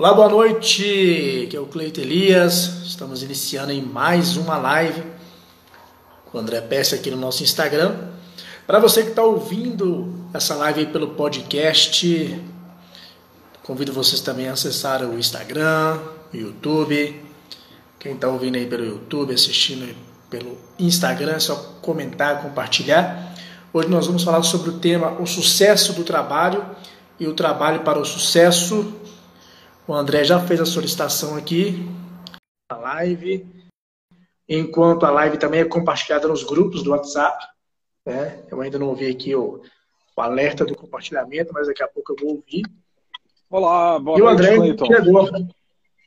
Olá, boa noite. Aqui é o Cleito Elias. Estamos iniciando em mais uma live com o André Pesce aqui no nosso Instagram. Para você que está ouvindo essa live pelo podcast, convido vocês também a acessar o Instagram, o YouTube. Quem está ouvindo aí pelo YouTube, assistindo pelo Instagram, é só comentar, compartilhar. Hoje nós vamos falar sobre o tema o sucesso do trabalho e o trabalho para o sucesso o André já fez a solicitação aqui na live. Enquanto a live também é compartilhada nos grupos do WhatsApp. Né? Eu ainda não ouvi aqui o, o alerta do compartilhamento, mas daqui a pouco eu vou ouvir. Olá, boa e noite, o André.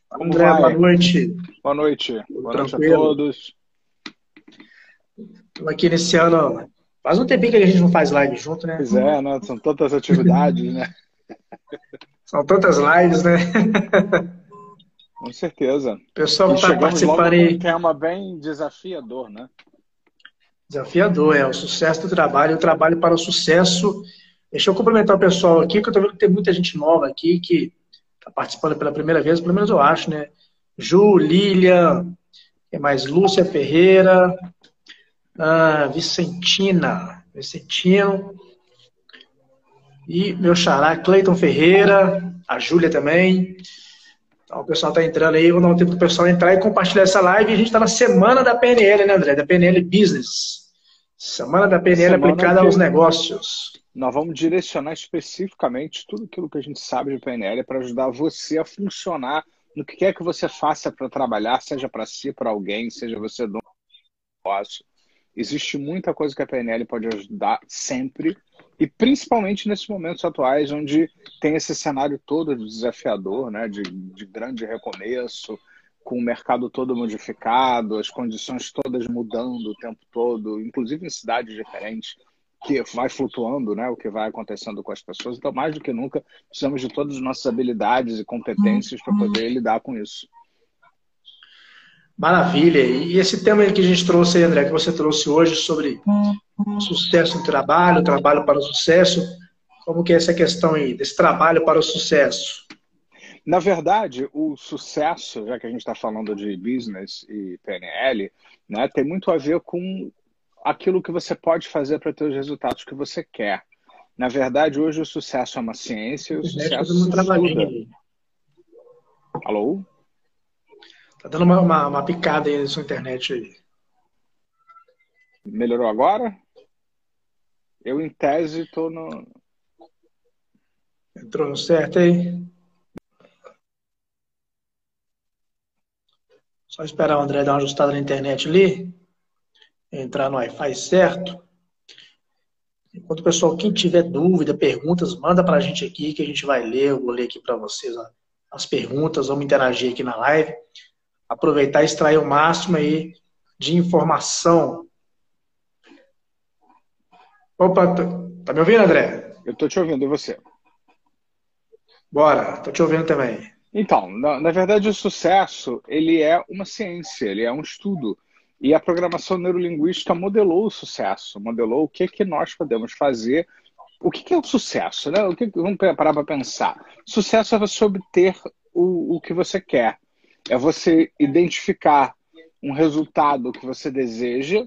Como André, vai? boa noite. Boa noite. Boa noite a todos. Estamos aqui nesse ano. Faz um tempinho que a gente não faz live junto, né? Pois é, né? São tantas atividades, né? São tantas lives, né? Com certeza. O pessoal que está participando aí. um tema bem desafiador, né? Desafiador, é o sucesso do trabalho, o trabalho para o sucesso. Deixa eu cumprimentar o pessoal aqui, que eu tô vendo que tem muita gente nova aqui que está participando pela primeira vez, pelo menos eu acho, né? Ju, Lilian, tem mais Lúcia Ferreira, ah, Vicentina, Vicentino, e meu xará, Cleiton Ferreira, a Júlia também. Então o pessoal está entrando aí, vou dar um tempo para o pessoal entrar e compartilhar essa live. E a gente está na semana da PNL, né, André? Da PNL Business. Semana da PNL Semana aplicada que- aos negócios. Nós vamos direcionar especificamente tudo aquilo que a gente sabe de PNL para ajudar você a funcionar no que quer que você faça para trabalhar, seja para si, para alguém, seja você dono do negócio. Existe muita coisa que a PNL pode ajudar sempre, e principalmente nesses momentos atuais, onde tem esse cenário todo desafiador, né, de, de grande recomeço, com o mercado todo modificado, as condições todas mudando o tempo todo, inclusive em cidades diferentes, que vai flutuando, né, o que vai acontecendo com as pessoas. Então, mais do que nunca, precisamos de todas as nossas habilidades e competências para poder lidar com isso. Maravilha. E esse tema que a gente trouxe aí, André, que você trouxe hoje sobre sucesso no trabalho, trabalho para o sucesso. Como que é essa questão aí, desse trabalho para o sucesso? Na verdade, o sucesso, já que a gente está falando de business e PNL, né, tem muito a ver com aquilo que você pode fazer para ter os resultados que você quer. Na verdade, hoje o sucesso é uma ciência e o sucesso mundo se estuda. Alô? Tá dando uma, uma, uma picada aí na sua internet aí. Melhorou agora? Eu, em tese, estou no. Entrou no certo aí? Só esperar o André dar uma ajustada na internet ali. Entrar no Wi-Fi certo. Enquanto o pessoal, quem tiver dúvida, perguntas, manda pra gente aqui que a gente vai ler. Eu vou ler aqui para vocês ó, as perguntas, vamos interagir aqui na live. Aproveitar e extrair o máximo aí de informação. Opa, tá, me ouvindo, André? Eu estou te ouvindo, e você? Bora, tô te ouvindo também. Então, na, na verdade, o sucesso ele é uma ciência, ele é um estudo. E a programação neurolinguística modelou o sucesso, modelou o que, que nós podemos fazer. O que, que é o sucesso? Né? O que, vamos parar para pensar. Sucesso é você obter o, o que você quer. É você identificar um resultado que você deseja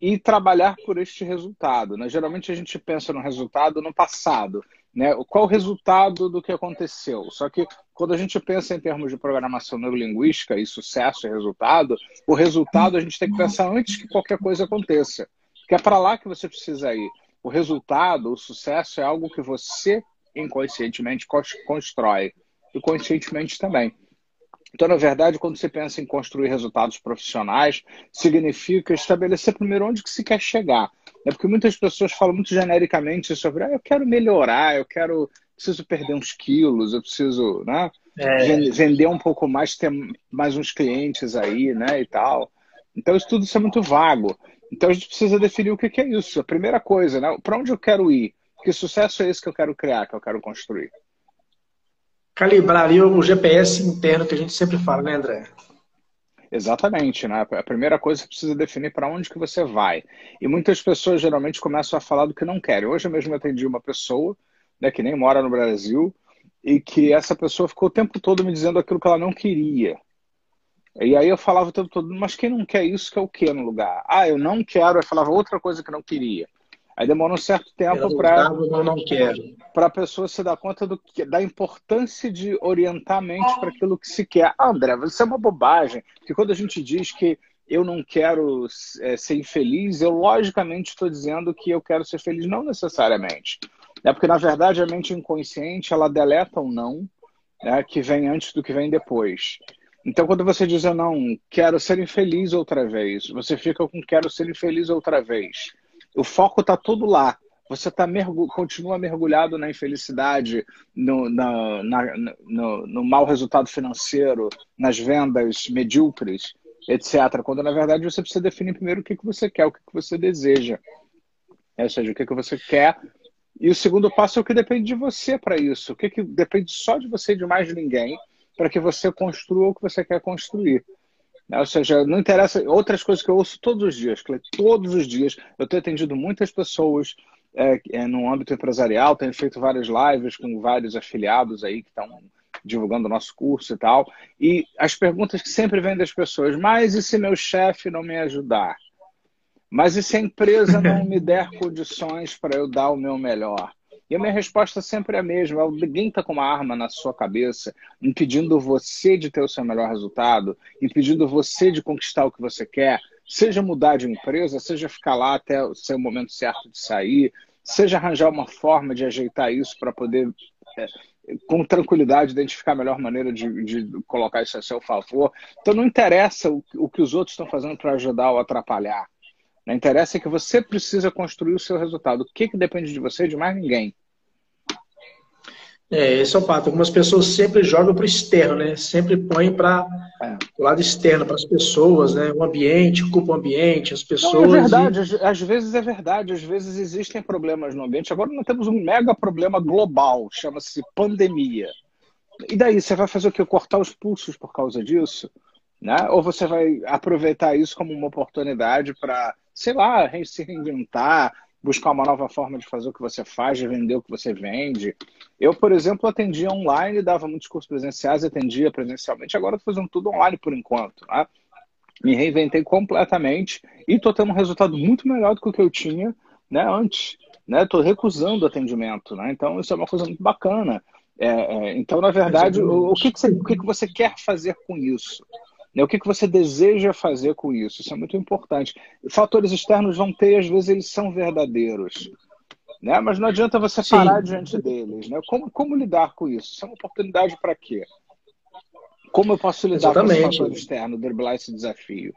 e trabalhar por este resultado. Né? Geralmente a gente pensa no resultado no passado. Né? Qual o resultado do que aconteceu? Só que quando a gente pensa em termos de programação neurolinguística e sucesso e resultado, o resultado a gente tem que pensar antes que qualquer coisa aconteça. Porque é para lá que você precisa ir. O resultado, o sucesso é algo que você inconscientemente constrói e conscientemente também. Então, na verdade, quando você pensa em construir resultados profissionais, significa estabelecer primeiro onde que se quer chegar. É porque muitas pessoas falam muito genericamente sobre ah, eu quero melhorar, eu quero preciso perder uns quilos, eu preciso né, É, vender um pouco mais, ter mais uns clientes aí, né, e tal. Então, isso tudo isso é muito vago. Então, a gente precisa definir o que que é isso. A primeira coisa, né, para onde eu quero ir? Que sucesso é esse que eu quero criar, que eu quero construir? Calibrar ali o GPS interno que a gente sempre fala, né, André? Exatamente, né? A primeira coisa que precisa definir para onde que você vai. E muitas pessoas geralmente começam a falar do que não querem. Hoje mesmo eu atendi uma pessoa, né, que nem mora no Brasil, e que essa pessoa ficou o tempo todo me dizendo aquilo que ela não queria. E aí eu falava o tempo todo, mas quem não quer isso quer o quê no lugar? Ah, eu não quero, aí falava outra coisa que não queria. Aí demora um certo tempo para para a pessoa se dar conta do que, da importância de orientar a mente para aquilo que se quer. Ah, André, isso é uma bobagem, porque quando a gente diz que eu não quero é, ser infeliz, eu logicamente estou dizendo que eu quero ser feliz, não necessariamente. É porque, na verdade, a mente inconsciente, ela deleta o não, né, que vem antes do que vem depois. Então, quando você diz eu não quero ser infeliz outra vez, você fica com quero ser infeliz outra vez. O foco está todo lá. Você tá mergu continua mergulhado na infelicidade, no, na, na, no, no mau resultado financeiro, nas vendas medíocres, etc. Quando, na verdade, você precisa definir primeiro o que, que você quer, o que, que você deseja. Ou seja, o que, que você quer e o segundo passo é o que depende de você para isso. O que, que depende só de você e de mais ninguém para que você construa o que você quer construir. Né? Ou seja, não interessa. Outras coisas que eu ouço todos os dias, todos os dias. Eu tenho atendido muitas pessoas é, é, no âmbito empresarial, tenho feito várias lives com vários afiliados aí que estão divulgando o nosso curso e tal. E as perguntas que sempre vêm das pessoas, mas e se meu chefe não me ajudar? Mas e se a empresa não me der condições para eu dar o meu melhor? E a minha resposta sempre é a mesma: ninguém está com uma arma na sua cabeça, impedindo você de ter o seu melhor resultado, impedindo você de conquistar o que você quer, seja mudar de empresa, seja ficar lá até o seu momento certo de sair, seja arranjar uma forma de ajeitar isso para poder, é, com tranquilidade, identificar a melhor maneira de, de, colocar isso a seu favor. Então não interessa o, o que os outros estão fazendo para ajudar ou atrapalhar. Não interessa é que você precisa construir o seu resultado. O que, que depende de você de mais ninguém? É, esse é o fato. Algumas pessoas sempre jogam para o externo, né? Sempre põem para é. o lado externo, para as pessoas, né? O ambiente, culpa o ambiente, as pessoas. Não, é verdade, e... às vezes é verdade, às vezes existem problemas no ambiente. Agora nós temos um mega problema global, chama-se pandemia. E daí, você vai fazer o quê? Cortar os pulsos por causa disso? Né? Ou você vai aproveitar isso como uma oportunidade para sei lá, se reinventar, buscar uma nova forma de fazer o que você faz, de vender o que você vende. Eu, por exemplo, atendia online, dava muitos cursos presenciais, atendia presencialmente, agora estou fazendo tudo online por enquanto. Né? Me reinventei completamente e estou tendo um resultado muito melhor do que o que eu tinha né, antes. Estou né? recusando atendimento. Né? Então, isso é uma coisa muito bacana. É, é, então, na verdade, o, o, que, que, você, o que, que você quer fazer com isso? Né? O que, que você deseja fazer com isso? Isso é muito importante. Fatores externos vão ter, às vezes eles são verdadeiros. Né? Mas não adianta você parar Sim. diante deles. Né? Como, como lidar com isso? Isso é uma oportunidade para quê? Como eu posso lidar Exatamente. com esse fator externo, driblar esse desafio?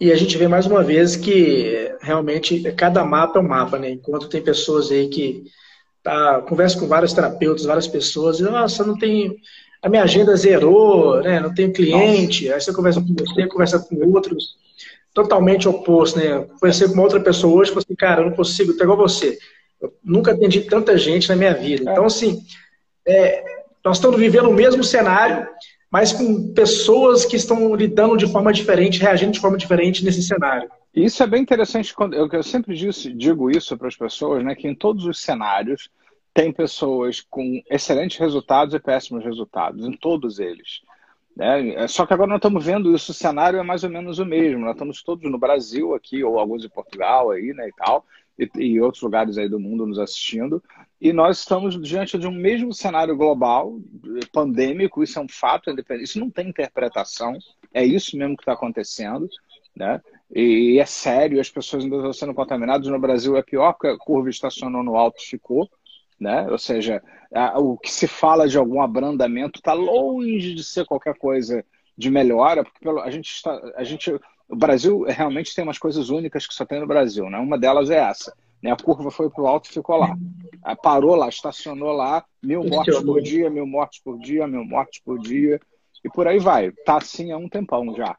E a gente vê mais uma vez que realmente cada mapa é um mapa, né? Enquanto tem pessoas aí que tá, conversa com vários terapeutas, várias pessoas, e nossa, não tem a minha agenda zerou, né? Não tenho cliente. Nossa. Aí você conversa com você, conversa com outros. Totalmente oposto, né? Conversei com uma outra pessoa hoje e falei assim, cara, eu não consigo, tô igual você. Eu nunca atendi tanta gente na minha vida. Então, assim, é, nós estamos vivendo o mesmo cenário, mas com pessoas que estão lidando de forma diferente, reagindo de forma diferente nesse cenário. Isso é bem interessante, quando eu, eu sempre digo isso para as pessoas, né, que em todos os cenários tem pessoas com excelentes resultados e péssimos resultados, em todos eles. Né? Só que agora nós estamos vendo isso, o cenário é mais ou menos o mesmo. Nós estamos todos no Brasil aqui, ou alguns em Portugal aí, né, e tal, e, e outros lugares aí do mundo nos assistindo. E nós estamos diante de um mesmo cenário global, pandêmico, isso é um fato, isso não tem interpretação, é isso mesmo que está acontecendo, né? E é sério, as pessoas ainda estão sendo contaminadas. No Brasil é pior, porque a curva estacionou no alto ficou né? Ou seja, a, o que se fala de algum abrandamento está longe de ser qualquer coisa de melhora, porque pelo, a gente está, a gente, o Brasil realmente tem umas coisas únicas que só tem no Brasil, né? Uma delas é essa, né? A curva foi para o alto e ficou lá, parou lá, estacionou lá, mil mortes por dia, mil mortes por dia, mil mortes por dia e por aí vai. Tá assim há um tempão já.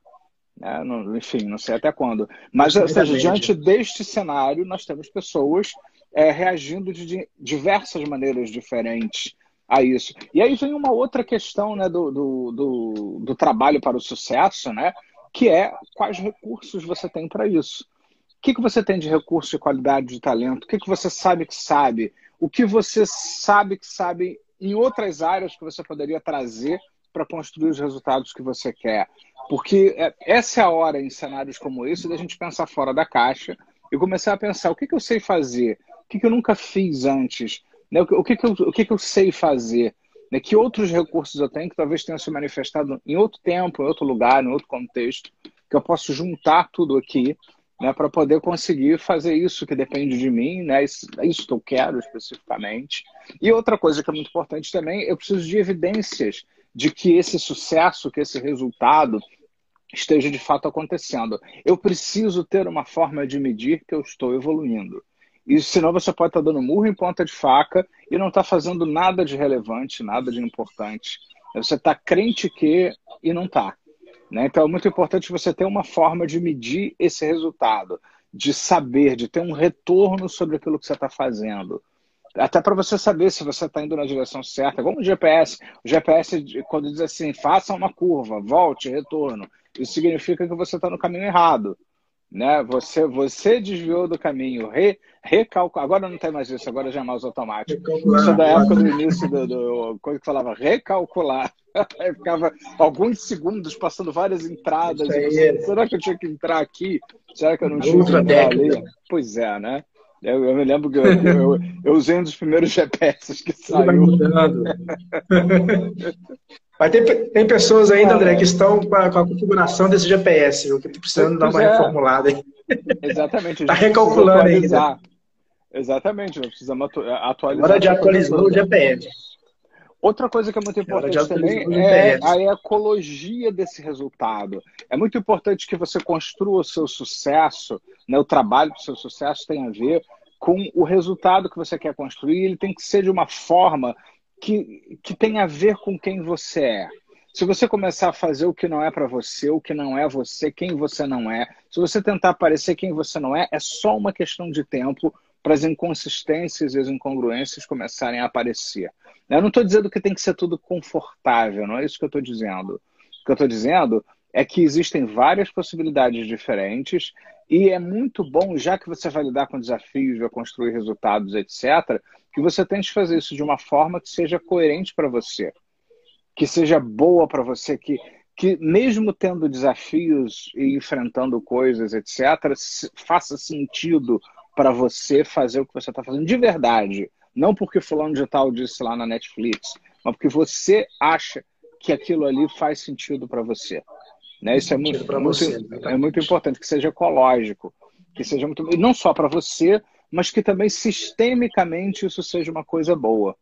Né? enfim, não sei até quando. Mas, ou seja, diante deste cenário, nós temos pessoas é, reagindo de diversas maneiras diferentes a isso. E aí vem uma outra questão né, do, do, do, do trabalho para o sucesso, né, que é quais recursos você tem para isso. O que, que você tem de recurso de qualidade de talento? O que, que você sabe que sabe? o que você sabe que sabe em outras áreas que você poderia trazer para construir os resultados que você quer. Porque é, essa é a hora, em cenários como esse, da gente pensar fora da caixa e começar a pensar o que, que eu sei fazer, que, que eu nunca fiz antes, né? o, que, que, eu, o que, que eu sei fazer, né? que outros recursos eu tenho que talvez tenham se manifestado em outro tempo, em outro lugar, em outro contexto, que eu posso juntar tudo aqui né, para poder conseguir fazer isso que depende de mim, né, isso, é isso que eu quero especificamente. E outra coisa que é muito importante também, eu preciso de evidências de que esse sucesso, que esse resultado esteja de fato acontecendo. Eu preciso ter uma forma de medir que eu estou evoluindo. E senão você pode estar dando murro em ponta de faca e não está fazendo nada de relevante, nada de importante. Você está crente que e não está. Né? Então é muito importante você ter uma forma de medir esse resultado, de saber, de ter um retorno sobre aquilo que você está fazendo. Até para você saber se você está indo na direção certa. Como o GPS. O GPS, quando diz assim, faça uma curva, volte, retorno, isso significa que você está no caminho errado né? Você, você desviou do caminho, re, recalcular. Agora não tem mais isso, agora já é mais automático. Isso é da época do início do, do coisa que falava recalcular. Aí ficava alguns segundos passando várias entradas. Você, é. Será que eu tinha que entrar aqui? Será que eu não tinha que entrar ali? Pois é, né? Eu, eu me lembro que eu, eu, eu, usei um dos primeiros GPS que saiu. Mas tem, tem pessoas ainda, ah, André, é. que estão com a, com a, configuração desse GPS, viu, que estão precisando dar uma é. reformulada aí. Exatamente. Está recalculando ainda. Exatamente, nós precisamos atualizar. Hora de atualizar o GPS. Outra coisa que é muito importante também é a ecologia desse resultado. É muito importante que você construa o seu sucesso, né, o trabalho do seu sucesso tem a ver com o resultado que você quer construir. Ele tem que ser de uma forma que, que tem a ver com quem você é. Se você começar a fazer o que não é para você, o que não é você, quem você não é, se você tentar parecer quem você não é, é só uma questão de tempo para as inconsistências e as incongruências começarem a aparecer. Eu não estou dizendo que tem que ser tudo confortável, não é isso que eu estou dizendo. O que eu estou dizendo é que existem várias possibilidades diferentes e é muito bom, já que você vai lidar com desafios, vai construir resultados, etc., que você tente fazer isso de uma forma que seja coerente para você, que seja boa para você, que, que mesmo tendo desafios e enfrentando coisas, etc., faça sentido para você fazer o que você está fazendo de verdade. Não porque fulano de tal disse lá na Netflix, mas porque você acha que aquilo ali faz sentido para você. Né? Isso é muito, muito, você, é muito importante, que seja ecológico, que seja muito. E não só para você, mas que também sistemicamente isso seja uma coisa boa.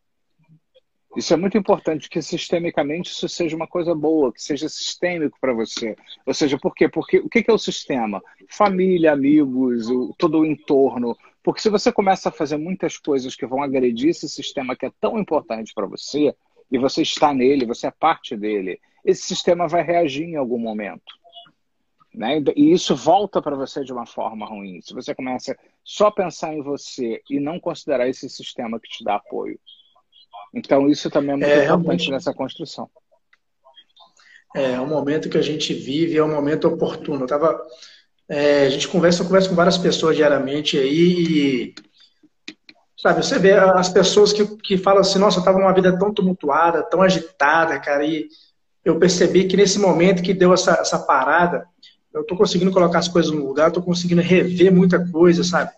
Isso é muito importante, que sistemicamente isso seja uma coisa boa, que seja sistêmico para você. Ou seja, por quê? Porque o que é o sistema? Família, amigos, o, todo o entorno. Porque se você começa a fazer muitas coisas que vão agredir esse sistema que é tão importante para você, e você está nele, você é parte dele, esse sistema vai reagir em algum momento. Né? E isso volta para você de uma forma ruim. Se você começa só a pensar em você e não considerar esse sistema que te dá apoio. Então, isso também é muito é, importante nessa construção. É, é um momento que a gente vive, é um momento oportuno. Eu tava, é, a gente conversa, conversa com várias pessoas diariamente aí e, sabe, você vê as pessoas que, que falam assim, nossa, eu estava numa vida tão tumultuada, tão agitada, cara, e eu percebi que nesse momento que deu essa, essa parada, eu estou conseguindo colocar as coisas no lugar, estou conseguindo rever muita coisa, sabe?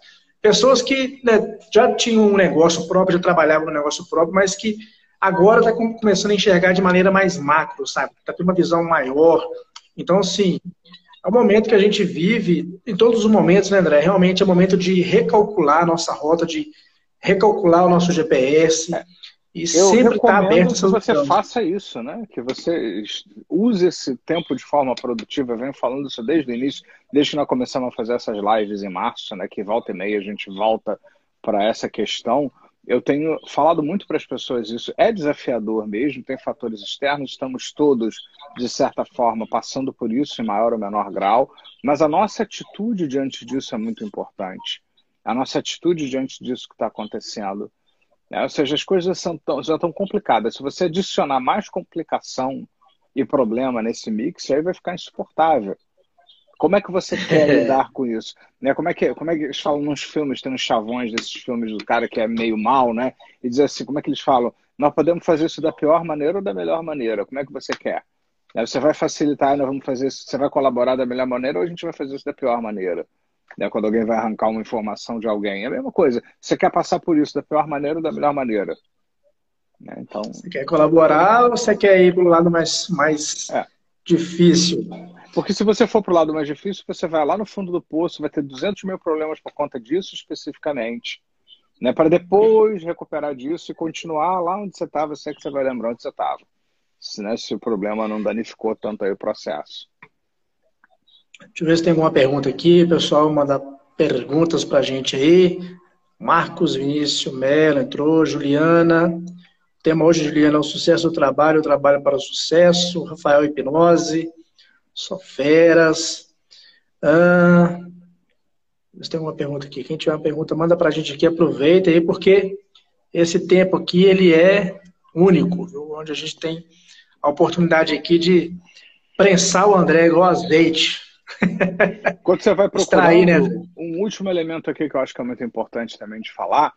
Pessoas que né, já tinham um negócio próprio, já trabalhavam no negócio próprio, mas que agora está começando a enxergar de maneira mais macro, sabe? Está tendo uma visão maior. Então, assim, é o momento que a gente vive, em todos os momentos, né, André? Realmente é o momento de recalcular a nossa rota, de recalcular o nosso GPS, é. E eu sempre está aberto que você faça isso, né? Que você use esse tempo de forma produtiva. Eu venho falando isso desde o início, desde que nós começamos a fazer essas lives em março, né? Que volta e meia a gente volta para essa questão. Eu tenho falado muito para as pessoas isso. É desafiador mesmo, tem fatores externos, estamos todos, de certa forma, passando por isso em maior ou menor grau, mas a nossa atitude diante disso é muito importante. A nossa atitude diante disso que está acontecendo né? Ou seja, as coisas são tão, já estão complicadas. Se você adicionar mais complicação e problema nesse mix, aí vai ficar insuportável. Como é que você quer lidar com isso? Né? Como, é que, como é que eles falam nos filmes, tem uns chavões desses filmes do cara que é meio mal, né? E diz assim, como é que eles falam? Nós podemos fazer isso da pior maneira ou da melhor maneira? Como é que você quer? Né? Você vai facilitar, nós vamos fazer isso, você vai colaborar da melhor maneira ou a gente vai fazer isso da pior maneira? Né? Quando alguém vai arrancar uma informação de alguém. É a mesma coisa. Você quer passar por isso da pior maneira ou da melhor maneira? Né? Então... Você quer colaborar ou você quer ir para o lado mais, mais é. difícil? Porque se você for para o lado mais difícil, você vai lá no fundo do poço, vai ter 200 mil problemas por conta disso especificamente. Né, para depois recuperar disso e continuar lá onde você estava, se é que você vai lembrar onde você estava. Se, né, se o problema não danificou tanto aí o processo. Deixa eu ver se tem alguma pergunta aqui. Pessoal, manda perguntas para a gente aí. Marcos Vinícius Mello entrou, Juliana. O tema hoje, Juliana, é o sucesso do trabalho, o trabalho para o sucesso. Rafael Hipnose. Só feras. Ah, se tem uma pergunta aqui. Quem tiver uma pergunta, manda para a gente aqui. Aproveita aí, porque esse tempo aqui ele é único, viu? onde a gente tem a oportunidade aqui de prensar o André igual azeite. Quando você vai procurar Extrair, né? um último elemento aqui que eu acho que é muito importante também de falar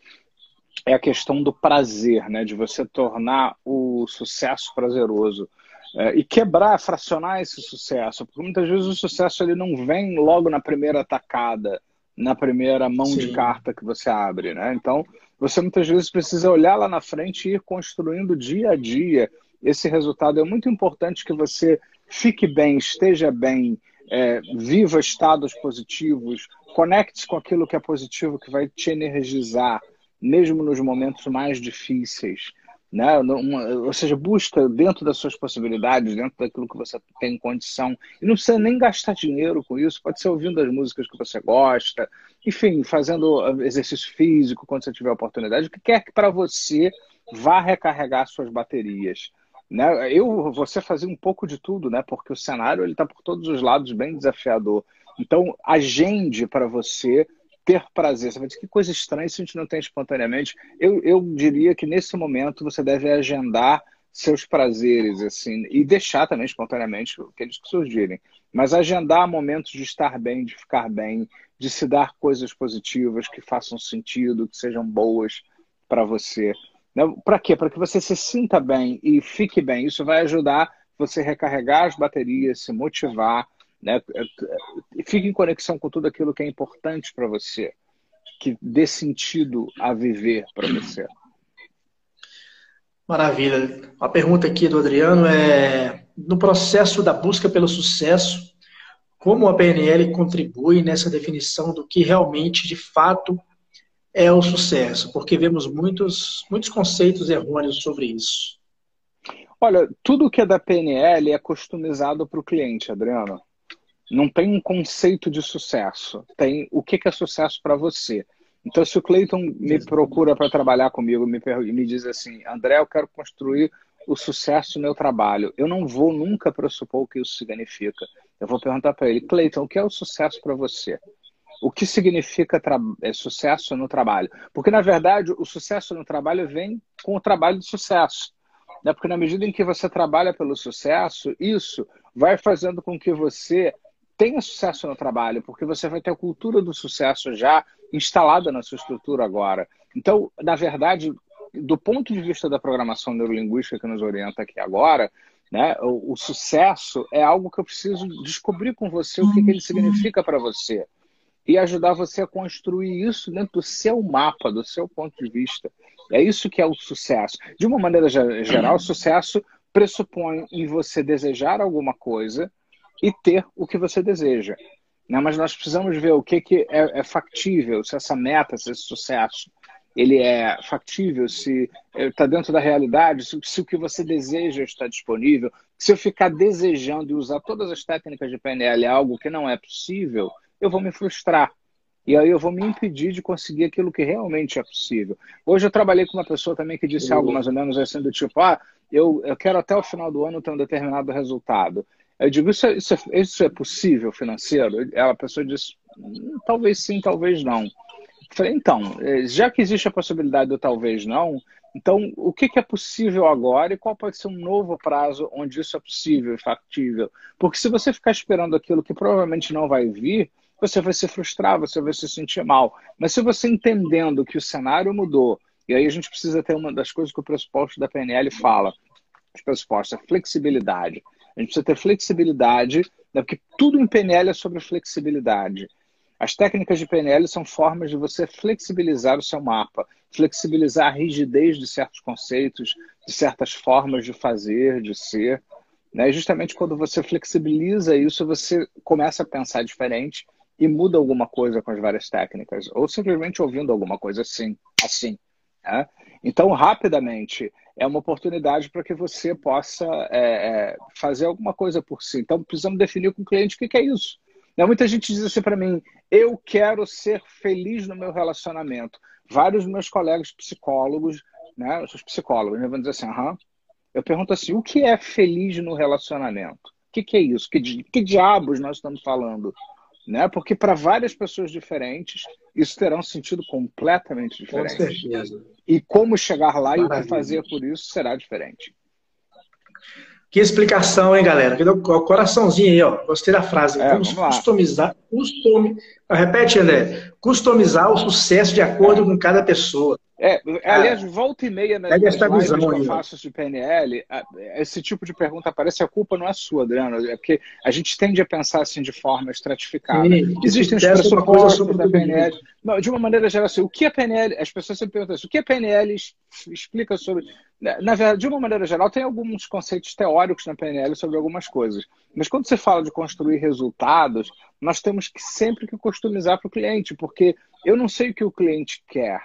é a questão do prazer, né? De você tornar o sucesso prazeroso é, e quebrar, fracionar esse sucesso, porque muitas vezes o sucesso ele não vem logo na primeira tacada, na primeira mão Sim. de carta que você abre, né? Então você muitas vezes precisa olhar lá na frente e ir construindo dia a dia esse resultado. É muito importante que você fique bem, esteja bem, é, viva estados positivos, conecte-se com aquilo que é positivo, que vai te energizar, mesmo nos momentos mais difíceis. Né? Uma, ou seja, busca dentro das suas possibilidades, dentro daquilo que você tem condição. E não precisa nem gastar dinheiro com isso, pode ser ouvindo as músicas que você gosta, enfim, fazendo exercício físico quando você tiver oportunidade, o que quer que para você vá recarregar suas baterias. Né? Eu, você fazia um pouco de tudo, né? Porque o cenário ele está por todos os lados bem desafiador. Então, agende para você ter prazer. Você vai dizer que coisa estranha se a gente não tem espontaneamente. Eu, eu diria que nesse momento você deve agendar seus prazeres, assim, e deixar também espontaneamente aqueles que surgirem. Mas agendar momentos de estar bem, de ficar bem, de se dar coisas positivas que façam sentido, que sejam boas para você. Né? Para quê? Para que você se sinta bem e fique bem. Isso vai ajudar você recarregar as baterias, se motivar, né? fique em conexão com tudo aquilo que é importante para você, que dê sentido a viver para você. Maravilha. A pergunta aqui do Adriano é: no processo da busca pelo sucesso, como a PNL contribui nessa definição do que realmente, de fato, é o sucesso? Porque vemos muitos, muitos conceitos errôneos sobre isso. Olha, tudo que é da PNL é customizado para o cliente, Adriano. Não tem um conceito de sucesso. Tem o que é sucesso para você. Então, se o Clayton me procura para trabalhar comigo me, me diz assim, André, eu quero construir o sucesso no meu trabalho, eu não vou nunca pressupor o que isso significa. Eu vou perguntar para ele, Clayton, o que é o sucesso para você? O que significa é, sucesso no trabalho. Porque, na verdade, o sucesso no trabalho vem com o trabalho de sucesso. Né? Porque, na medida em que você trabalha pelo sucesso, isso vai fazendo com que você tenha sucesso no trabalho, porque você vai ter a cultura do sucesso já instalada na sua estrutura agora. Então, na verdade, do ponto de vista da programação neurolinguística que nos orienta aqui agora, né, o, o sucesso é algo que eu preciso descobrir com você o que, que ele significa para você e ajudar você a construir isso dentro do seu mapa, do seu ponto de vista. É isso que é o sucesso. De uma maneira geral, o sucesso pressupõe em você desejar alguma coisa e ter o que você deseja. Né? Mas nós precisamos ver o que, que é, é factível, se essa meta, se esse sucesso, ele é factível, se está dentro da realidade, se, se, o que você deseja está disponível. Se eu ficar desejando e usar todas as técnicas de PNL é algo que não é possível, eu vou me frustrar. E aí eu vou me impedir de conseguir aquilo que realmente é possível. Hoje eu trabalhei com uma pessoa também que disse algo mais ou menos assim do tipo, ah, eu, eu quero até o final do ano ter um determinado resultado. Eu digo, isso é, isso é, isso é possível financeiro? Ela, a pessoa disse, hum, talvez sim, talvez não. Eu falei, então, eh, já que existe a possibilidade do talvez não, Então, o que, que é possível agora e qual pode ser um novo prazo onde isso é possível e factível? Porque se você ficar esperando aquilo que provavelmente não vai vir, você vai se frustrar, você vai se sentir mal. Mas se você entendendo que o cenário mudou, e aí a gente precisa ter uma das coisas que o pressuposto da PNL fala, os pressupostos, a flexibilidade. A gente precisa ter flexibilidade, né, porque tudo em PNL é sobre flexibilidade. As técnicas de PNL são formas de você flexibilizar o seu mapa, flexibilizar a rigidez de certos conceitos, de certas formas de fazer, de ser. Né? Justamente quando você flexibiliza isso, você começa a pensar diferente e muda alguma coisa com as várias técnicas, ou simplesmente ouvindo alguma coisa assim, assim. Né? Então, rapidamente, é uma oportunidade para que você possa é, é, fazer alguma coisa por si. Então, precisamos definir com o cliente o que, que é isso. Né? Muita gente diz assim para mim: eu quero ser feliz no meu relacionamento. Vários meus colegas psicólogos, né, os psicólogos, né, vão dizer assim: aham. Eu pergunto assim: o que é feliz no relacionamento? O que, que é isso? Que, que diabos nós estamos falando? Né? Porque para várias pessoas diferentes, isso terá um sentido completamente diferente. Com certeza. E como chegar lá Maravilha. e o que fazer por isso será diferente. Que explicação, hein, galera? O coraçãozinho aí, ó. Gostei da frase. É, vamos, vamos customizar. Custom... Repete, André. Customizar o sucesso de acordo com cada pessoa. É, aliás, volta e meia nas, nas lives que eu faço de PNL, esse tipo de pergunta aparece, a culpa não é sua, Adriano, é porque a gente tende a pensar assim de forma estratificada. Sim, Existem os pressupostos da PNL. Não, de uma maneira geral, assim, o que é PNL? As pessoas sempre perguntam assim, o que a PNL explica sobre... Na verdade, de uma maneira geral, tem alguns conceitos teóricos na PNL sobre algumas coisas. Mas quando você fala de construir resultados, nós temos que sempre que customizar para o cliente, porque eu não sei o que o cliente quer.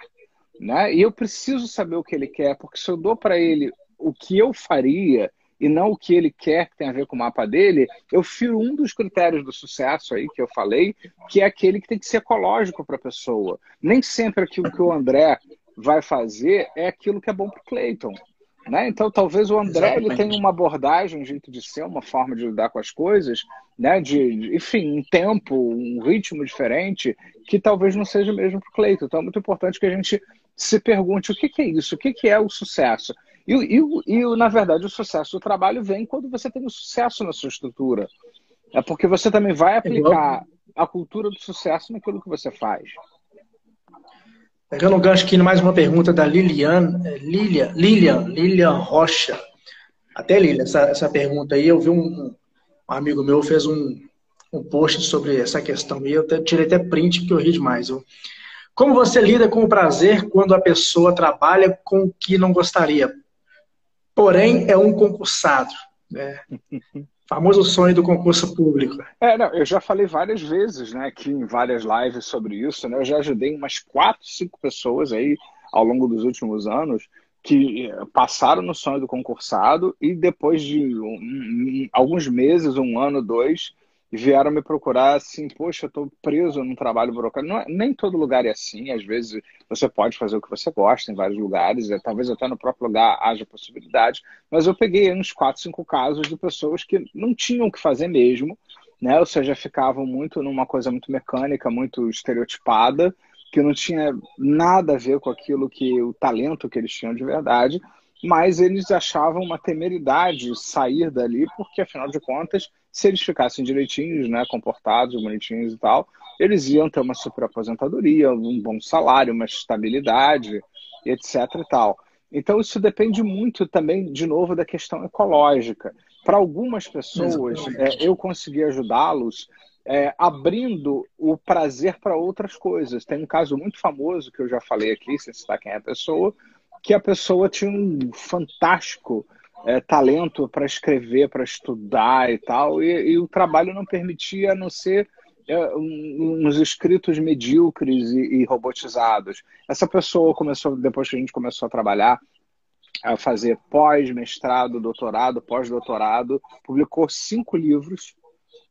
Né? E eu preciso saber o que ele quer, porque se eu dou para ele o que eu faria e não o que ele quer que tem a ver com o mapa dele, eu firo um dos critérios do sucesso aí que eu falei, que é aquele que tem que ser ecológico para a pessoa. Nem sempre aquilo que o André vai fazer é aquilo que é bom para o Clayton. Né? Então, talvez o André ele tenha uma abordagem, um jeito de ser, uma forma de lidar com as coisas, né? de, enfim, um tempo, um ritmo diferente, que talvez não seja mesmo para o Cleiton. Então, é muito importante que a gente se pergunte o que, que é isso, o que, que é o sucesso. E, e, e, na verdade, o sucesso do trabalho vem quando você tem o um sucesso na sua estrutura. É porque você também vai aplicar a cultura do sucesso naquilo que você faz. Pegando um gancho aqui, mais uma pergunta da Lilian, é, Lilian, Lilian, Lilian Rocha. Até Lilian, essa, essa pergunta aí, eu vi um, um amigo meu fez um, um post sobre essa questão e eu até, tirei até print porque eu ri demais. Eu, como você lida com o prazer quando a pessoa trabalha com o que não gostaria? Porém, é um concursado. Né? Famoso sonho do concurso público. É, não, eu já falei várias vezes, né, aqui em várias lives sobre isso, né? Eu já ajudei umas quatro, cinco pessoas aí ao longo dos últimos anos que passaram no sonho do concursado e depois de um, um, alguns meses, um ano, dois, e vieram me procurar assim, poxa, eu estou preso num trabalho burocrático. Não, é, nem todo lugar é assim, às vezes você pode fazer o que você gosta em vários lugares, é, talvez até no próprio lugar haja possibilidade, mas eu peguei uns quatro, cinco casos de pessoas que não tinham o que fazer mesmo, né? ou seja, ficavam muito numa coisa muito mecânica, muito estereotipada, que não tinha nada a ver com aquilo que o talento que eles tinham de verdade, mas eles achavam uma temeridade sair dali, porque afinal de contas se eles ficassem direitinhos, né, comportados, bonitinhos e tal, eles iam ter uma super aposentadoria, um bom salário, uma estabilidade, etc e tal. Então isso depende muito também, de novo, da questão ecológica. Para algumas pessoas, é, eu consegui ajudá-los é, abrindo o prazer para outras coisas. Tem um caso muito famoso que eu já falei aqui, sem citar quem é a pessoa, que a pessoa tinha um fantástico é, talento para escrever, para estudar e tal, e, e, o trabalho não permitia a não ser é, uns escritos medíocres e, e, robotizados. Essa pessoa começou, depois que a gente começou a trabalhar, a fazer pós-mestrado, doutorado, pós-doutorado, publicou cinco livros.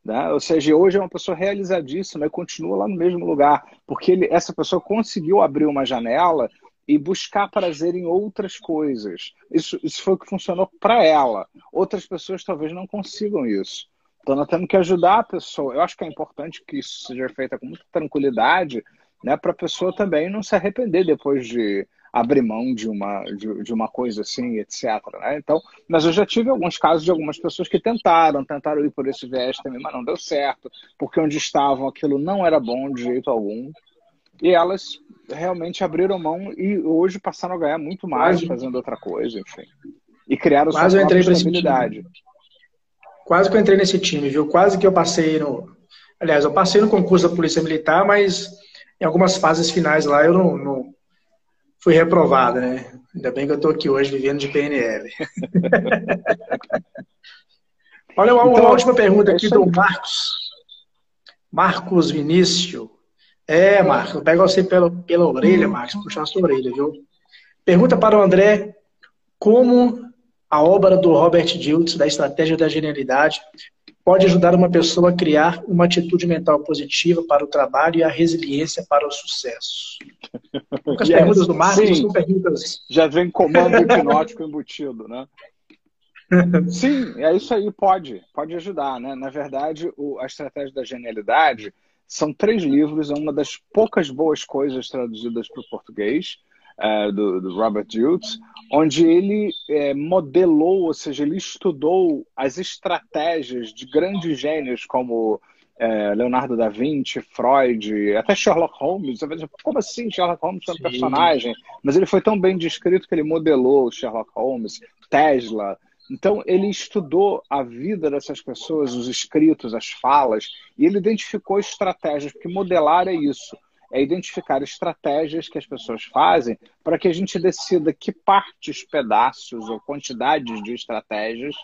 Né? Ou seja, hoje é uma pessoa realizadíssima e continua lá no mesmo lugar, porque ele, essa pessoa conseguiu abrir uma janela e buscar prazer em outras coisas. Isso, isso foi o que funcionou para ela. Outras pessoas talvez não consigam isso. Então nós temos que ajudar a pessoa. Eu acho que é importante que isso seja feito com muita tranquilidade, né, para a pessoa também não se arrepender depois de abrir mão de uma, de, de uma coisa assim, etc. Né? Então, mas eu já tive alguns casos de algumas pessoas que tentaram, tentaram ir por esse viés também, mas não deu certo, porque onde estavam aquilo não era bom de jeito algum. E elas realmente abriram mão e hoje passaram a ganhar muito mais Quase. fazendo outra coisa, enfim. E criaram Quase sua própria estabilidade. Quase que eu entrei nesse time, viu? Quase que eu passei no. Aliás, eu passei no concurso da Polícia Militar, mas em algumas fases finais lá eu não, não fui reprovado, né? Ainda bem que eu estou aqui hoje vivendo de PNL. Olha uma, então, uma última pergunta aqui do Marcos. Marcos Vinícius. É, Marcos, pega você pela, pela orelha, Marcos, puxar a sua orelha, viu? Pergunta para o André como a obra do Robert Diltz, da Estratégia da Genialidade, pode ajudar uma pessoa a criar uma atitude mental positiva para o trabalho e a resiliência para o sucesso. As perguntas do Marcos são perguntas. Já vem comando hipnótico embutido, né? Sim, é isso aí, pode, pode ajudar, né? Na verdade, o, a estratégia da genialidade são três livros, é uma das poucas boas coisas traduzidas para o português, uh, do, do, Robert Diltz, onde ele é, modelou, ou seja, ele estudou as estratégias de grandes gênios como é, Leonardo da Vinci, Freud, até Sherlock Holmes. Como assim Sherlock Holmes é um personagem? Mas ele foi tão bem descrito que ele modelou Sherlock Holmes, Tesla. Então, ele estudou a vida dessas pessoas, os escritos, as falas, e ele identificou estratégias, porque modelar é isso é identificar estratégias que as pessoas fazem para que a gente decida que partes, pedaços ou quantidades de estratégias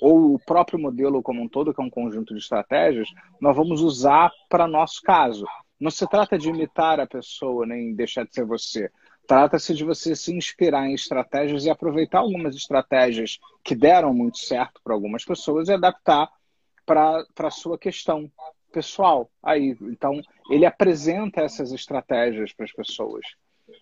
ou o próprio modelo como um todo, que é um conjunto de estratégias, nós vamos usar para nosso caso. Não se trata de imitar a pessoa, nem deixar de ser você. Trata-se de você se inspirar em estratégias e aproveitar algumas estratégias que deram muito certo para algumas pessoas e adaptar para a sua questão pessoal. Aí, então, ele apresenta essas estratégias para as pessoas.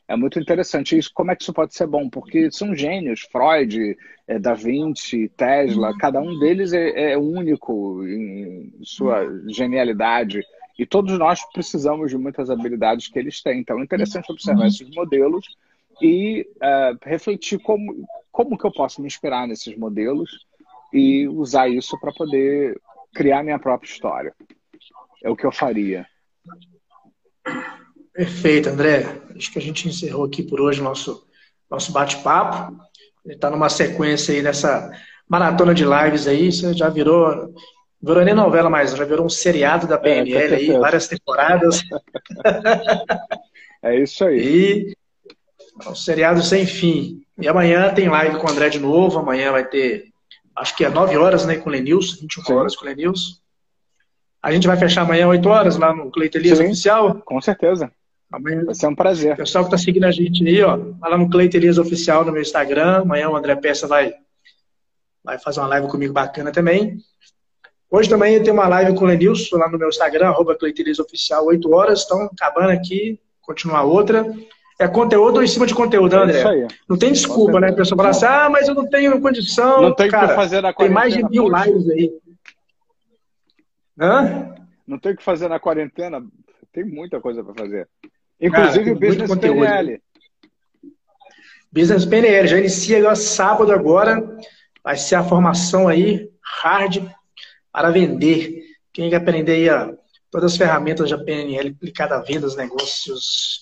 É muito interessante isso. Como é que isso pode ser bom? Porque são gênios, Freud, é, Da Vinci, Tesla, uhum. cada um deles é, é único em sua genialidade. E todos nós precisamos de muitas habilidades que eles têm. Então é interessante observar esses modelos e uh, refletir como, como que eu posso me inspirar nesses modelos e usar isso para poder criar minha própria história. É o que eu faria. Perfeito, André. Acho que a gente encerrou aqui por hoje nosso, nosso bate-papo. Está numa sequência aí nessa maratona de lives aí. Você já virou. Virou nem novela mais, já virou um seriado da PNL é, aí, várias temporadas. É isso aí. E um seriado sem fim. E amanhã tem live com o André de novo. Amanhã vai ter, acho que é 9 horas, né, com o Lenilson, 21 Sim. horas com o Lenilson. A gente vai fechar amanhã 8 horas lá no Cleito Elias Sim, Oficial. Com certeza. Amanhã, Vai ser um prazer. O pessoal que está seguindo a gente aí, ó, vai lá no Cleito Elias Oficial no meu Instagram. Amanhã o André Peça vai, vai fazer uma live comigo bacana também. Hoje também eu tenho uma live com o Lenilson lá no meu Instagram, arroba Oficial, 8 horas. Então, acabando aqui, continuar outra. É conteúdo em cima de conteúdo, né, André? É isso aí. Não tem desculpa, né? A pessoa fala assim, ah, mas eu não tenho condição. Não tem o que fazer na Tem mais de mil lives aí. Hã? Não tem o que fazer na quarentena. Tem muita coisa para fazer. Inclusive Cara, o Business PNL. Business PNL já inicia agora, sábado agora. Vai ser a formação aí, hard, para vender. Quem quer aprender aí, ó, todas as ferramentas da PNL aplicada a vendas, negócios.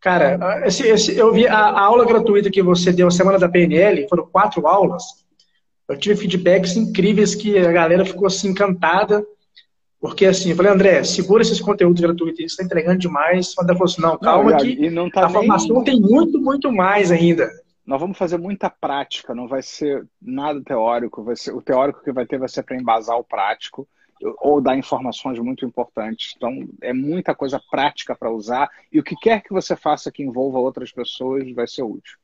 Cara, esse, esse, eu vi a, a, aula gratuita que você deu a semana da PNL, foram quatro aulas. Eu tive feedbacks incríveis que a galera ficou assim encantada porque assim, eu falei, André, segura esses conteúdos gratuitos, você está entregando demais. O André falou assim, não, calma não, que não tá a nem... formação tem muito, muito mais ainda. Nós vamos fazer muita prática, não vai ser nada teórico, vai ser o teórico que vai ter vai ser para embasar o prático ou dar informações muito importantes. Então, é muita coisa prática para usar e o que quer que você faça que envolva outras pessoas vai ser útil.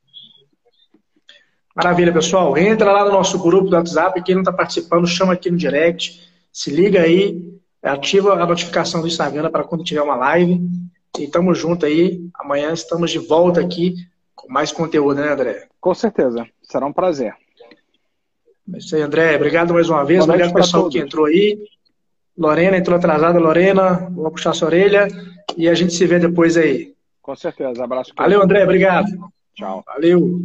Maravilha, pessoal. Entra lá no nosso grupo do WhatsApp. Quem não está participando, chama aqui no direct. Se liga aí, ativa a notificação do Instagram para quando tiver uma live. E tamo junto aí. Amanhã estamos de volta aqui mais conteúdo, né, André? Com certeza. Será um prazer. É isso aí, André. Obrigado mais uma vez. Obrigado pessoal todos. que entrou aí. Lorena entrou atrasada. Lorena, vou puxar sua orelha. E a gente se vê depois aí. Com certeza. Abraço. Valeu, André. Obrigado. Tchau. Valeu.